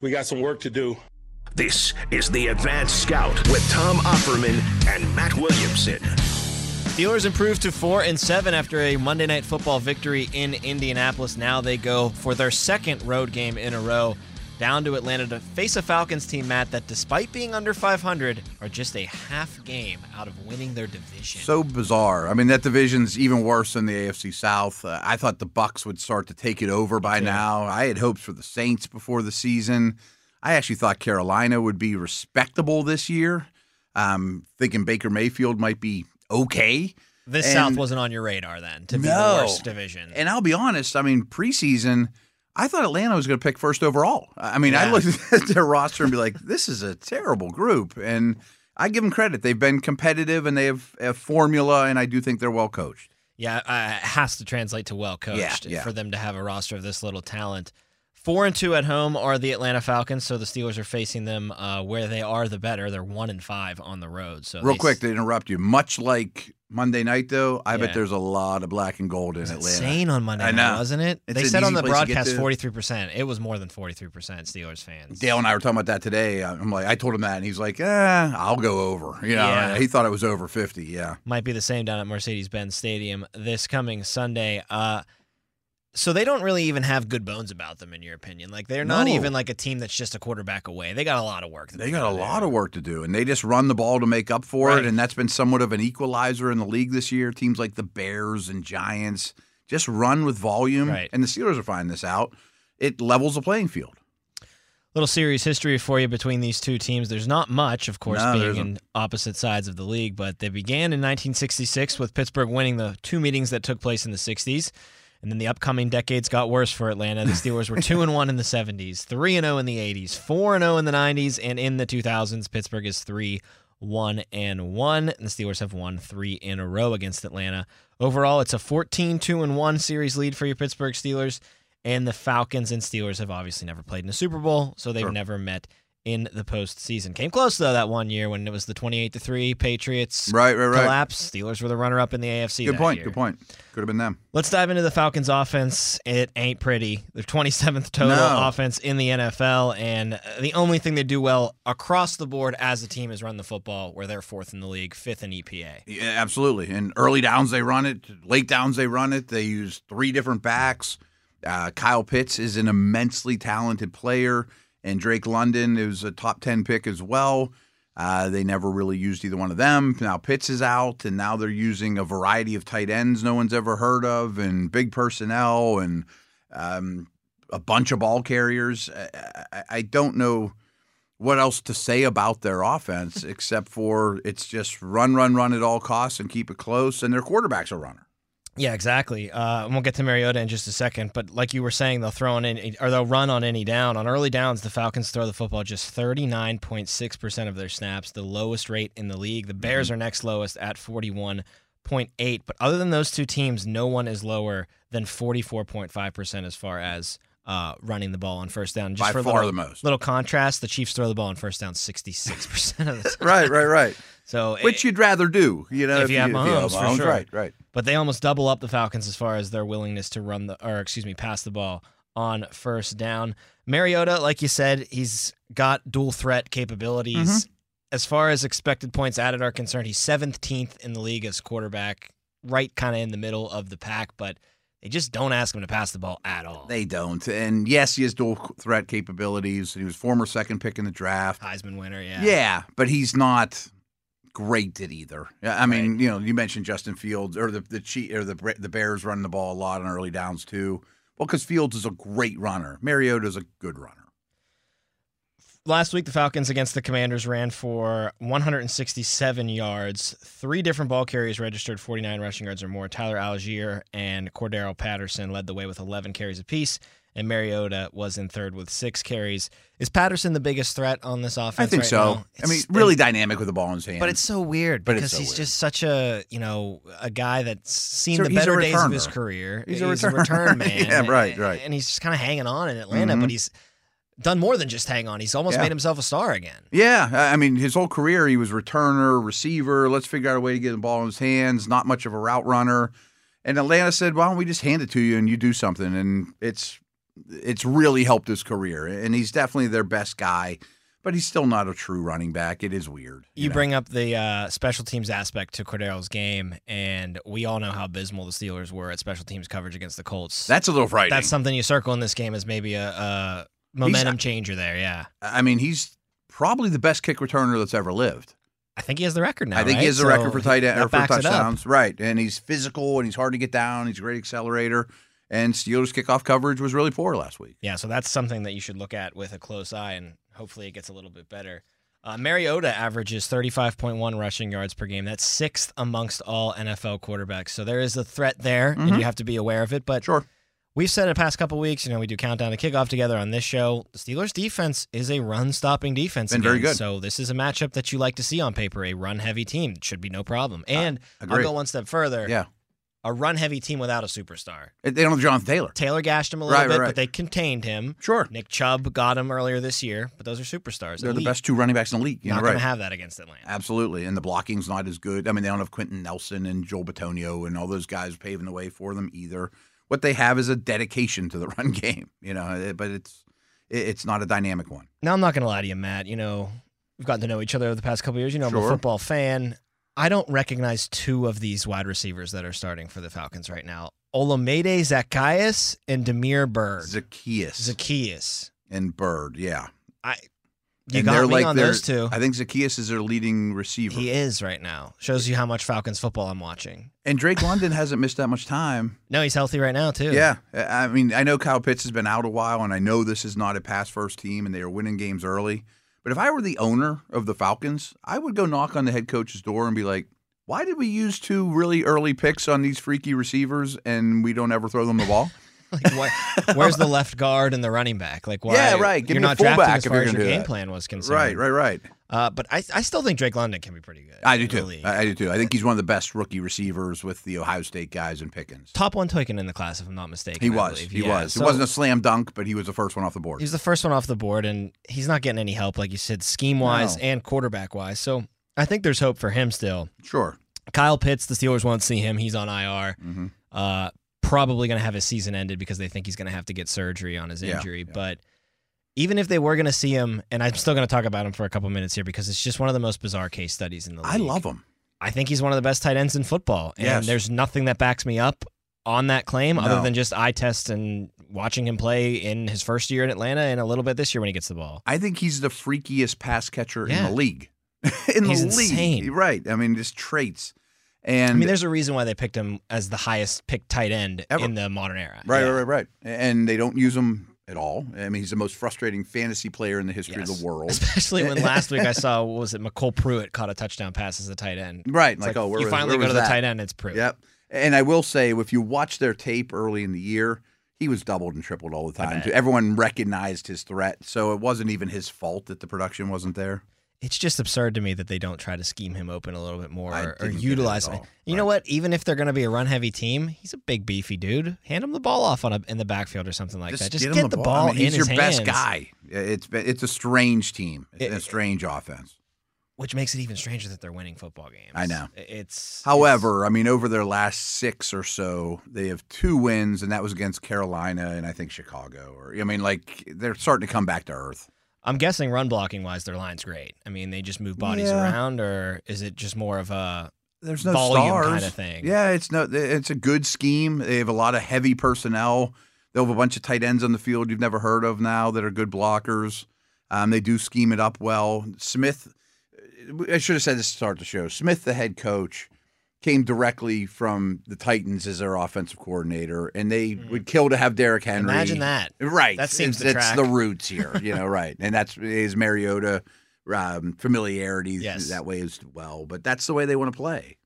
We got some work to do. This is the Advanced Scout with Tom Opferman and Matt Williamson. Steelers improved to four and seven after a Monday Night Football victory in Indianapolis. Now they go for their second road game in a row down to Atlanta to face a Falcons team, Matt, that despite being under 500, are just a half game out of winning their division. So bizarre. I mean, that division's even worse than the AFC South. Uh, I thought the Bucs would start to take it over by now. I had hopes for the Saints before the season. I actually thought Carolina would be respectable this year. Um, thinking Baker Mayfield might be okay. This And- South wasn't on your radar then to be No. the worst division. And I'll be honest, I mean, preseason, I thought Atlanta was going to pick first overall. I mean, I Yeah. looked at their roster and be like, this is a terrible group. And I give them credit. They've been competitive and they have a formula, and I do think they're well coached. Yeah, uh, it has to translate to well coached Yeah, yeah. for them to have a roster of this little talent. Four and two at home are the Atlanta Falcons, so the Steelers are facing them uh, where they are the better. They're one and five on the road. So Real they- quick to interrupt you, much like Monday night, though, I Yeah. bet there's a lot of black and gold in It was Atlanta. insane on Monday I night, know. wasn't it? It's they an said on easy the place to get broadcast to. forty three percent. It was more than forty three percent Steelers fans. Dale and I were talking about that today. I'm like, I told him that, and he's like, eh, I'll go over. You know, Yeah. he thought it was over 50. Yeah. might be the same down at Mercedes Benz Stadium this coming Sunday. Uh, so they don't really even have good bones about them, in your opinion. Like they're not No. even like a team that's just a quarterback away. They got a lot of work. They got a lot of work to do, and they just run the ball to make up for Right. it. And that's been somewhat of an equalizer in the league this year. Teams like the Bears and Giants just run with volume, Right. and the Steelers are finding this out. It levels the playing field. Little series history for you between these two teams. There's not much, of course, No, there being in opposite sides of the league, but they began in 1966 with Pittsburgh winning the two meetings that took place in the 60s. And then the upcoming decades got worse for Atlanta. The Steelers were 2 and 1 in the 70s, 3 and 0 in the 80s, 4 and 0 in the 90s, and in the 2000s Pittsburgh is 3 1 and 1, and the Steelers have won 3 in a row against Atlanta. Overall, it's a 14 2 and 1 series lead for your Pittsburgh Steelers. And the Falcons and Steelers have obviously never played in a Super Bowl, so they've Sure. never met in the postseason. Came close though that one year when it was the twenty-eight to three Patriots Right, right, right. collapse. Steelers were the runner-up in the AFC. Good that point. year. Good point. Could have been them. Let's dive into the Falcons' offense. It ain't pretty. They're 27th total No. offense in the NFL, and the only thing they do well across the board as a team is run the football, where they're fourth in the league, fifth in EPA. Yeah, absolutely. And early downs they run it, late downs they run it. They use three different backs. Uh, Kyle Pitts is an immensely talented player, and Drake London is a top ten pick as well. Uh, they never really used either one of them. Now Pitts is out, and now they're using a variety of tight ends no one's ever heard of, and big personnel, and um, a bunch of ball carriers. I, I, I don't know what else to say about their offense except for it's just run, run, run at all costs and keep it close. And their quarterback's a runner. Yeah, exactly. Uh, and we'll get to Mariota in just a second, but like you were saying, they'll throw on any, or they'll run on any down. On early downs, the Falcons throw the football just 39.6% of their snaps, the lowest rate in the league. The Bears are next lowest at 41.8. But other than those two teams, no one is lower than 44.5% as far as uh, running the ball on first down. Just By for far little, the most. Little contrast: the Chiefs throw the ball on first down 66% of the time. Right, right, right. So Which you'd rather do, you know, If you have Mahomes, for sure. Right, right. but they almost double up the Falcons as far as their willingness to run the or excuse me, pass the ball on first down. Mariota, like you said, he's got dual threat capabilities. Mm-hmm. As far as expected points added are concerned, he's 17th in the league as quarterback, right kind of in the middle of the pack, but they just don't ask him to pass the ball at all. They don't. And yes, he has dual threat capabilities. He was former second pick in the draft. Heisman winner, yeah. Yeah, but he's not great at either. I mean, you know, you mentioned Justin Fields or the the Chief, or the the Bears running the ball a lot on early downs too. Well, because Fields is a great runner. Mariota is a good runner. Last week, the Falcons against the Commanders ran for 167 yards. Three different ball carriers registered 49 rushing yards or more. Tyler Allgeier and Cordarrelle Patterson led the way with 11 carries apiece, and Mariota was in third with six carries. Is Patterson the biggest threat on this offense? I think right so. now? I mean, really dynamic with the ball in his hand. But it's so weird But because so he's weird. just such a you know a guy that's seen So the better days of his career. He's a a return man. Yeah, right, right. And he's just kind of hanging on in Atlanta, Mhm. but he's done more than just hang on. He's almost Yeah. made himself a star again. Yeah, I mean, his whole career he was returner, receiver. Let's figure out a way to get the ball in his hands. Not much of a route runner. And Atlanta said, "Why don't we just hand it to you and you do something?" And it's it's really helped his career, and he's definitely their best guy. But he's still not a true running back. It is weird. You know? bring up the uh, special teams aspect to Cordarrelle's game, and we all know how abysmal the Steelers were at special teams coverage against the Colts. That's a little frightening. That's something you circle in this game as maybe a, a momentum changer there. Yeah, I mean, he's probably the best kick returner that's ever lived. I think he has the record now. I think right? he has the So record for tight end or for backs it up. touchdowns. Right, and he's physical and he's hard to get down. He's a great accelerator. And Steelers kickoff coverage was really poor last week. Yeah, so that's something that you should look at with a close eye, and hopefully it gets a little bit better. Uh, Mariota averages 35.1 rushing yards per game. That's sixth amongst all NFL quarterbacks. So there is a threat there, and you have to be aware of it. But Sure. we've said it the past couple weeks, you know, we do countdown to kickoff together on this show. The Steelers' defense is a run-stopping defense. Been very good. So this is a matchup that you like to see on paper, a run-heavy team. Should be no problem. And I'll go one step further. Yeah. A run-heavy team without a superstar. They don't have Jonathan Taylor. Taylor gashed him a little Right, bit, right. but they contained him. Sure. Nick Chubb got him earlier this year, but those are superstars. They're the Elite. best two running backs in the league. You Not going to have that against Atlanta. Absolutely. And the blocking's not as good. I mean, they don't have Quenton Nelson and Joel Bitonio and all those guys paving the way for them either. What they have is a dedication to the run game, you know, eh, but it's it's not a dynamic one. Now, I'm not going to lie to you, Matt. You know, we've gotten to know each other over the past couple years. You know, I'm a football fan. I don't recognize two of these wide receivers that are starting for the Falcons right now Olamide Zaccheaus and Damiere Byrd. Zaccheaus Zaccheaus. and Byrd, yeah. I, you And got me like on those two. I think Zaccheaus is their leading receiver. He is right now. Shows you how much Falcons football I'm watching. and Drake London hasn't missed that much time. No, he's healthy right now, too. Yeah, I mean, I know Kyle Pitts has been out a while, and I know this is not a pass first team, and they are winning games early. But if I were the owner of the Falcons, I would go knock on the head coach's door and be like, "Why did we use two really early picks on these freaky receivers, and we don't ever throw them the ball?" Like, where's the left guard and the running back? Like, why? Yeah, right. Give you're me not drafting as if far as your game plan was concerned. right, right, right. Uh, but I, I still think Drake London can be pretty good. I do too. I, I do too. I think he's one of the best rookie receivers with the Ohio State guys and Pickens. Top one taken in the class, if I'm not mistaken. He was. He Yeah, was. so it wasn't a slam dunk, but he was the first one off the board. He's the first one off the board, and he's not getting any help, like you said, scheme wise No. and quarterback wise. So I think there's hope for him still. Sure. Kyle Pitts, the Steelers won't see him. He's on IR. Mm-hmm. Uh, probably going to have his season ended because they think he's going to have to get surgery on his Yeah, injury. yeah. But even if they were going to see him, and I'm still going to talk about him for a couple minutes here because it's just one of the most bizarre case studies in the league. I love him. I think he's one of the best tight ends in football. And Yes. there's nothing that backs me up on that claim No. other than just eye test and watching him play in his first year in Atlanta and a little bit this year when he gets the ball. I think he's the freakiest pass catcher in the league. in He's the league. insane. Right. I mean, just traits. And I mean, there's a reason why they picked him as the highest picked tight end Ever. in the modern era. right, Yeah. right, right, right. And they don't use him at all. I mean, he's the most frustrating fantasy player in the history of the world. Especially when last week I saw what was it MyCole Pruitt caught a touchdown pass as a tight end. Right. It's Like, oh, where you was, finally where go to was the tight end, it's Pruitt. Yep. And I will say, if you watch their tape early in the year, he was doubled and tripled all the time. Everyone recognized his threat, so it wasn't even his fault that the production wasn't there. It's just absurd to me that they don't try to scheme him open a little bit more or, or get it utilize him. You know what? Even if they're going to be a run heavy team, he's a big beefy dude. Hand him the ball off on a, in the backfield or something like that. Just him get, the ball, I mean, he's your best hands, guy. It's it's a strange team. It's It- a strange offense. which makes it even stranger that they're winning football games. I know. It's However, I mean, over their last six or so, they have two wins, and that was against Carolina and I think Chicago. Or I mean, like they're starting to come back to earth. I'm guessing run blocking wise, their line's great. I mean, they just move bodies Yeah. around, or is it just more of a There's no volume kind of thing? Yeah, it's no. It's a good scheme. They have a lot of heavy personnel. They'll have a bunch of tight ends on the field you've never heard of now that are good blockers. Um, they do scheme it up well. Smith, I should have said this to start the show. Smith, the head coach, came directly from the Titans as their offensive coordinator, and they would kill to have Derrick Henry. Mm. Imagine that. Right. That seems it's, to it's the roots here, you know, right. And that's his Mariota um, familiarity Yes. that way as well. But that's the way they want to play.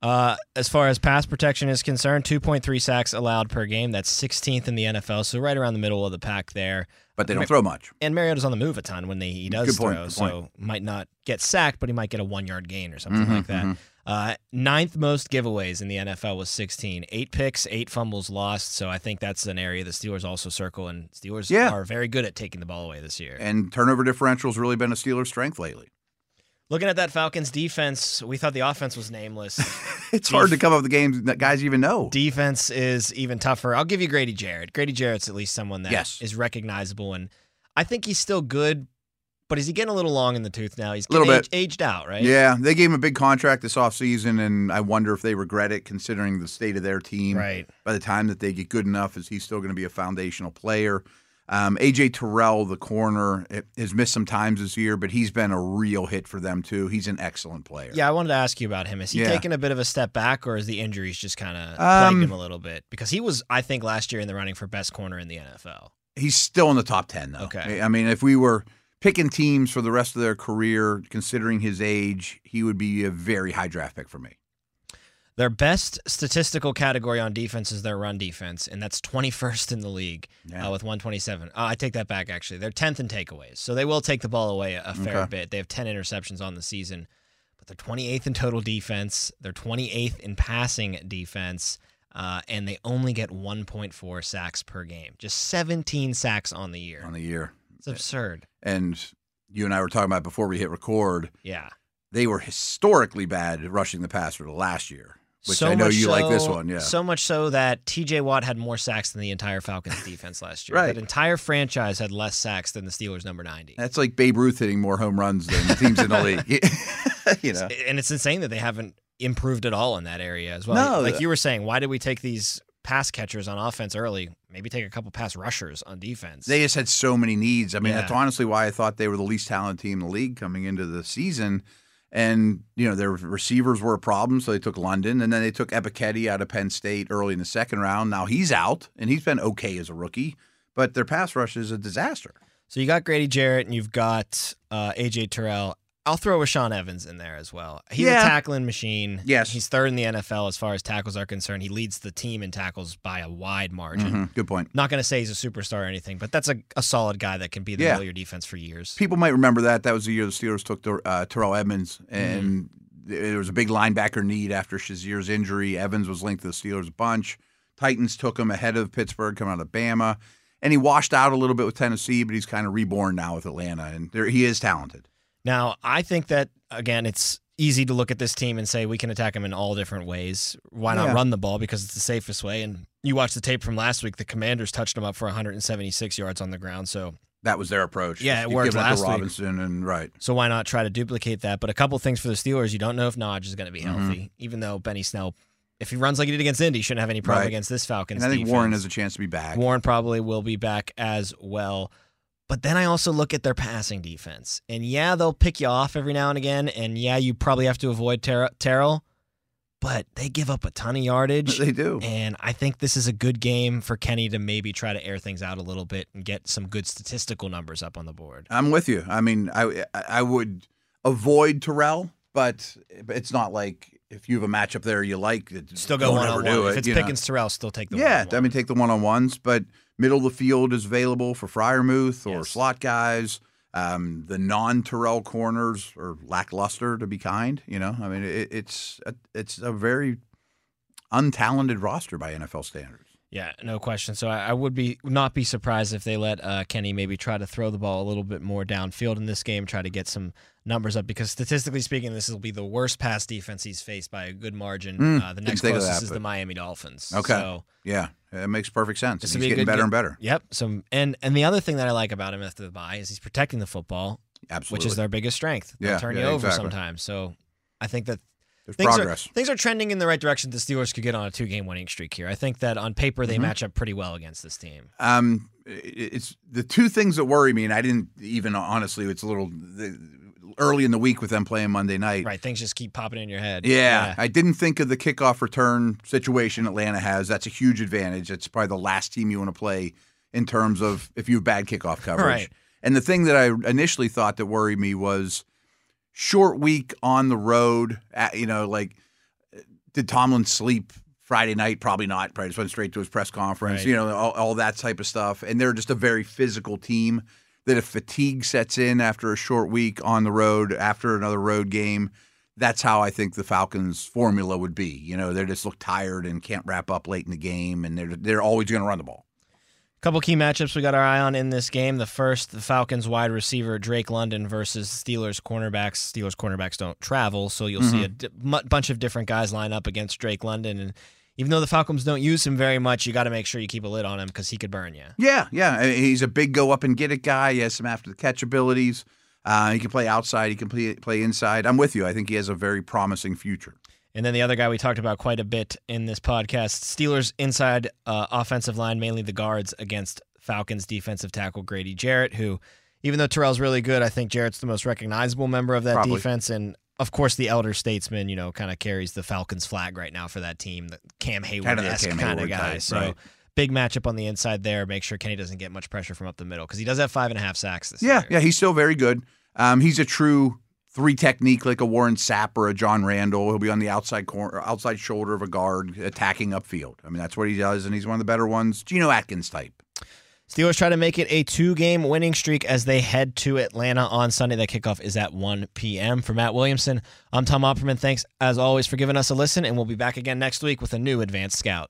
Uh, as far as pass protection is concerned, 2.3 sacks allowed per game. That's 16th in the NFL, so right around the middle of the pack there. But they don't Mar- throw much. And Mariota's on the move a ton when they, he does Good point, throw, so might not get sacked, but he might get a one yard gain or something Mhm, like that. Uh, ninth most giveaways in the NFL was 16. Eight picks, eight fumbles lost. So I think that's an area the Steelers also circle, and Steelers Yeah. are very good at taking the ball away this year. And turnover differential's really been a Steelers' strength lately. Looking at that Falcons defense, we thought the offense was nameless. It's hard to come up with games that guys even know. defense is even tougher. I'll give you Grady Jarrett. Grady Jarrett's at least someone that is Yes. recognizable, and I think he's still good. But is he getting a little long in the tooth now? He's a Little getting bit. age- aged out, right? Yeah, they gave him a big contract this offseason, and I wonder if they regret it considering the state of their team. Right. By the time that they get good enough, is he still going to be a foundational player? Um, AJ Terrell, the corner, has missed some times this year, but he's been a real hit for them too. He's an excellent player. Yeah, I wanted to ask you about him. Is he Yeah. taking a bit of a step back, or is the injuries just kind of Um, plagued him a little bit? Because he was, I think, last year in the running for best corner in the NFL. He's still in the top 10, though. Okay. I mean, if we were picking teams for the rest of their career, considering his age, he would be a very high draft pick for me. Their best statistical category on defense is their run defense, and that's 21st in the league Yeah. uh, with 127. Uh, I take that back, actually. They're 10th in takeaways, so they will take the ball away a, fair Okay. bit. They have 10 interceptions on the season, but they're 28th in total defense. They're 28th in passing defense, uh, and they only get 1.4 sacks per game. Just 17 sacks on the year. on the year. It's absurd. And you and I were talking about before we hit record, Yeah. they were historically bad at rushing the passer last year, which So I know you like this so- one. Yeah. So much so that TJ Watt had more sacks than the entire Falcons defense last year. Right. That entire franchise had less sacks than the Steelers number 90. That's like Babe Ruth hitting more home runs than teams in the league. you know. And it's insane that they haven't improved at all in that area as well. No, like you were saying, why did we take these pass catchers on offense early? Maybe take a couple pass rushers on defense. They just had so many needs. I mean, Yeah. that's honestly why I thought they were the least talented team in the league coming into the season. And, you know, their receivers were a problem, so they took London. And then they took Ebiketie out of Penn State early in the second round. Now he's out, and he's been okay as a rookie, but their pass rush is a disaster. so you got Grady Jarrett and you've got uh, AJ Terrell. I'll throw a Rashaan Evans in there as well. He's Yeah. a tackling machine. Yes. He's third in the NFL as far as tackles are concerned. He leads the team in tackles by a wide margin. Mhm. Good point. Not going to say he's a superstar or anything, but that's a, a solid guy that can be the Yeah. middle of your defense for years. People might remember that. That was the year the Steelers took uh, Terrell Edmunds, and there was a big linebacker need after Shazier's injury. Evans was linked to the Steelers a bunch. Titans took him ahead of Pittsburgh, coming out of Bama, and he washed out a little bit with Tennessee, but he's kind of reborn now with Atlanta, and there, he is talented. Now, I think that again, it's easy to look at this team and say we can attack them in all different ways. Why not Yeah. run the ball because it's the safest way? And you watch the tape from last week; the Commanders touched them up for 176 yards on the ground. So, That was their approach. Yeah, it You've worked last to week. Robinson, and right. so why not try to duplicate that? But a couple things for the Steelers: you don't know if Nodge is going to be Mm-hmm. healthy, even though Benny Snell, if he runs like he did against Indy, shouldn't have any problem Right. against this Falcons. And I think defense. Warren has a chance to be back. Warren probably will be back as well. But then I also look at their passing defense. And yeah, they'll pick you off every now and again. And yeah, you probably have to avoid Ter- Terrell. But they give up a ton of yardage. They do. And I think this is a good game for Kenny to maybe try to air things out a little bit and get some good statistical numbers up on the board. I'm with you. I mean, I I would avoid Terrell, but it's not like if you have a matchup there you like, Still go one on do one. it, If it's. Pickens Terrell, still take the yeah, one-on-one. I mean, take the one on ones, but middle of the field is available for Freiermuth or Yes. slot guys. Um, the non Terrell corners are lackluster, to be kind. You know, I mean, it, it's a, it's a very untalented roster by NFL standards. Yeah, no question. So I, I would be not be surprised if they let uh, Kenny maybe try to throw the ball a little bit more downfield in this game, try to get some numbers up because statistically speaking, this will be the worst pass defense he's faced by a good margin. Mm, uh, the next closest that, is but- the Miami Dolphins. Okay. So Yeah, it makes perfect sense. He's be getting better game. and better. Yep. So and and the other thing that I like about him after the bye is he's protecting the football, Absolutely. which is their biggest strength. They'll Yeah, turn yeah, you over exactly. sometimes. So I think that There's things progress. Are, things are trending in the right direction. The Steelers could get on a two-game winning streak here. I think that on paper Mm-hmm. they match up pretty well against this team. Um, it's the two things that worry me, and I didn't even honestly. It's a little the, early in the week with them playing Monday night. Right, things just keep popping in your head. Yeah, I didn't think of the kickoff return situation Atlanta has. That's a huge advantage. It's probably the last team you want to play in terms of if you have bad kickoff coverage. Right. And the thing that I initially thought that worried me was short week on the road. At, you know, like did Tomlin sleep Friday night? Probably not. Probably just went straight to his press conference. Right. You know, all, all that type of stuff. And they're just a very physical team. That if fatigue sets in after a short week on the road, after another road game, that's how I think the Falcons' formula would be. You know, they just look tired and can't wrap up late in the game, and they're they're always going to run the ball. Couple key matchups we got our eye on in this game. The first, the Falcons wide receiver Drake London versus Steelers cornerbacks. Steelers cornerbacks don't travel, so you'll see a d- mu- bunch of different guys line up against Drake London. And even though the Falcons don't use him very much, you got to make sure you keep a lid on him because he could burn you. Yeah, yeah. He's a big go up and get it guy. He has some after the catch abilities. Uh, he can play outside. He can play, play inside. I'm with you. I think he has a very promising future. And then the other guy we talked about quite a bit in this podcast Steelers inside uh, offensive line, mainly the guards, against Falcons defensive tackle Grady Jarrett, who, even though Terrell's really good, I think Jarrett's the most recognizable member of that Probably. defense. And of course, the elder statesman, you know, kind of carries the Falcons flag right now for that team, the Cam Heyward esque kind of guy. type, so. right. Big matchup on the inside there. Make sure Kenny doesn't get much pressure from up the middle because he does have five and a half sacks this year. Yeah, year. yeah. He's still very good. Um, he's a true three technique like a Warren Sapp or a John Randle. He'll be on the outside corner, outside shoulder of a guard, attacking upfield. I mean, that's what he does, and he's one of the better ones. Geno Atkins type. Steelers try to make it a two game winning streak as they head to Atlanta on Sunday. That kickoff is at 1 p.m. For Matt Williamson, I'm Tom Opferman. Thanks, as always, for giving us a listen, and we'll be back again next week with a new Advanced Scout.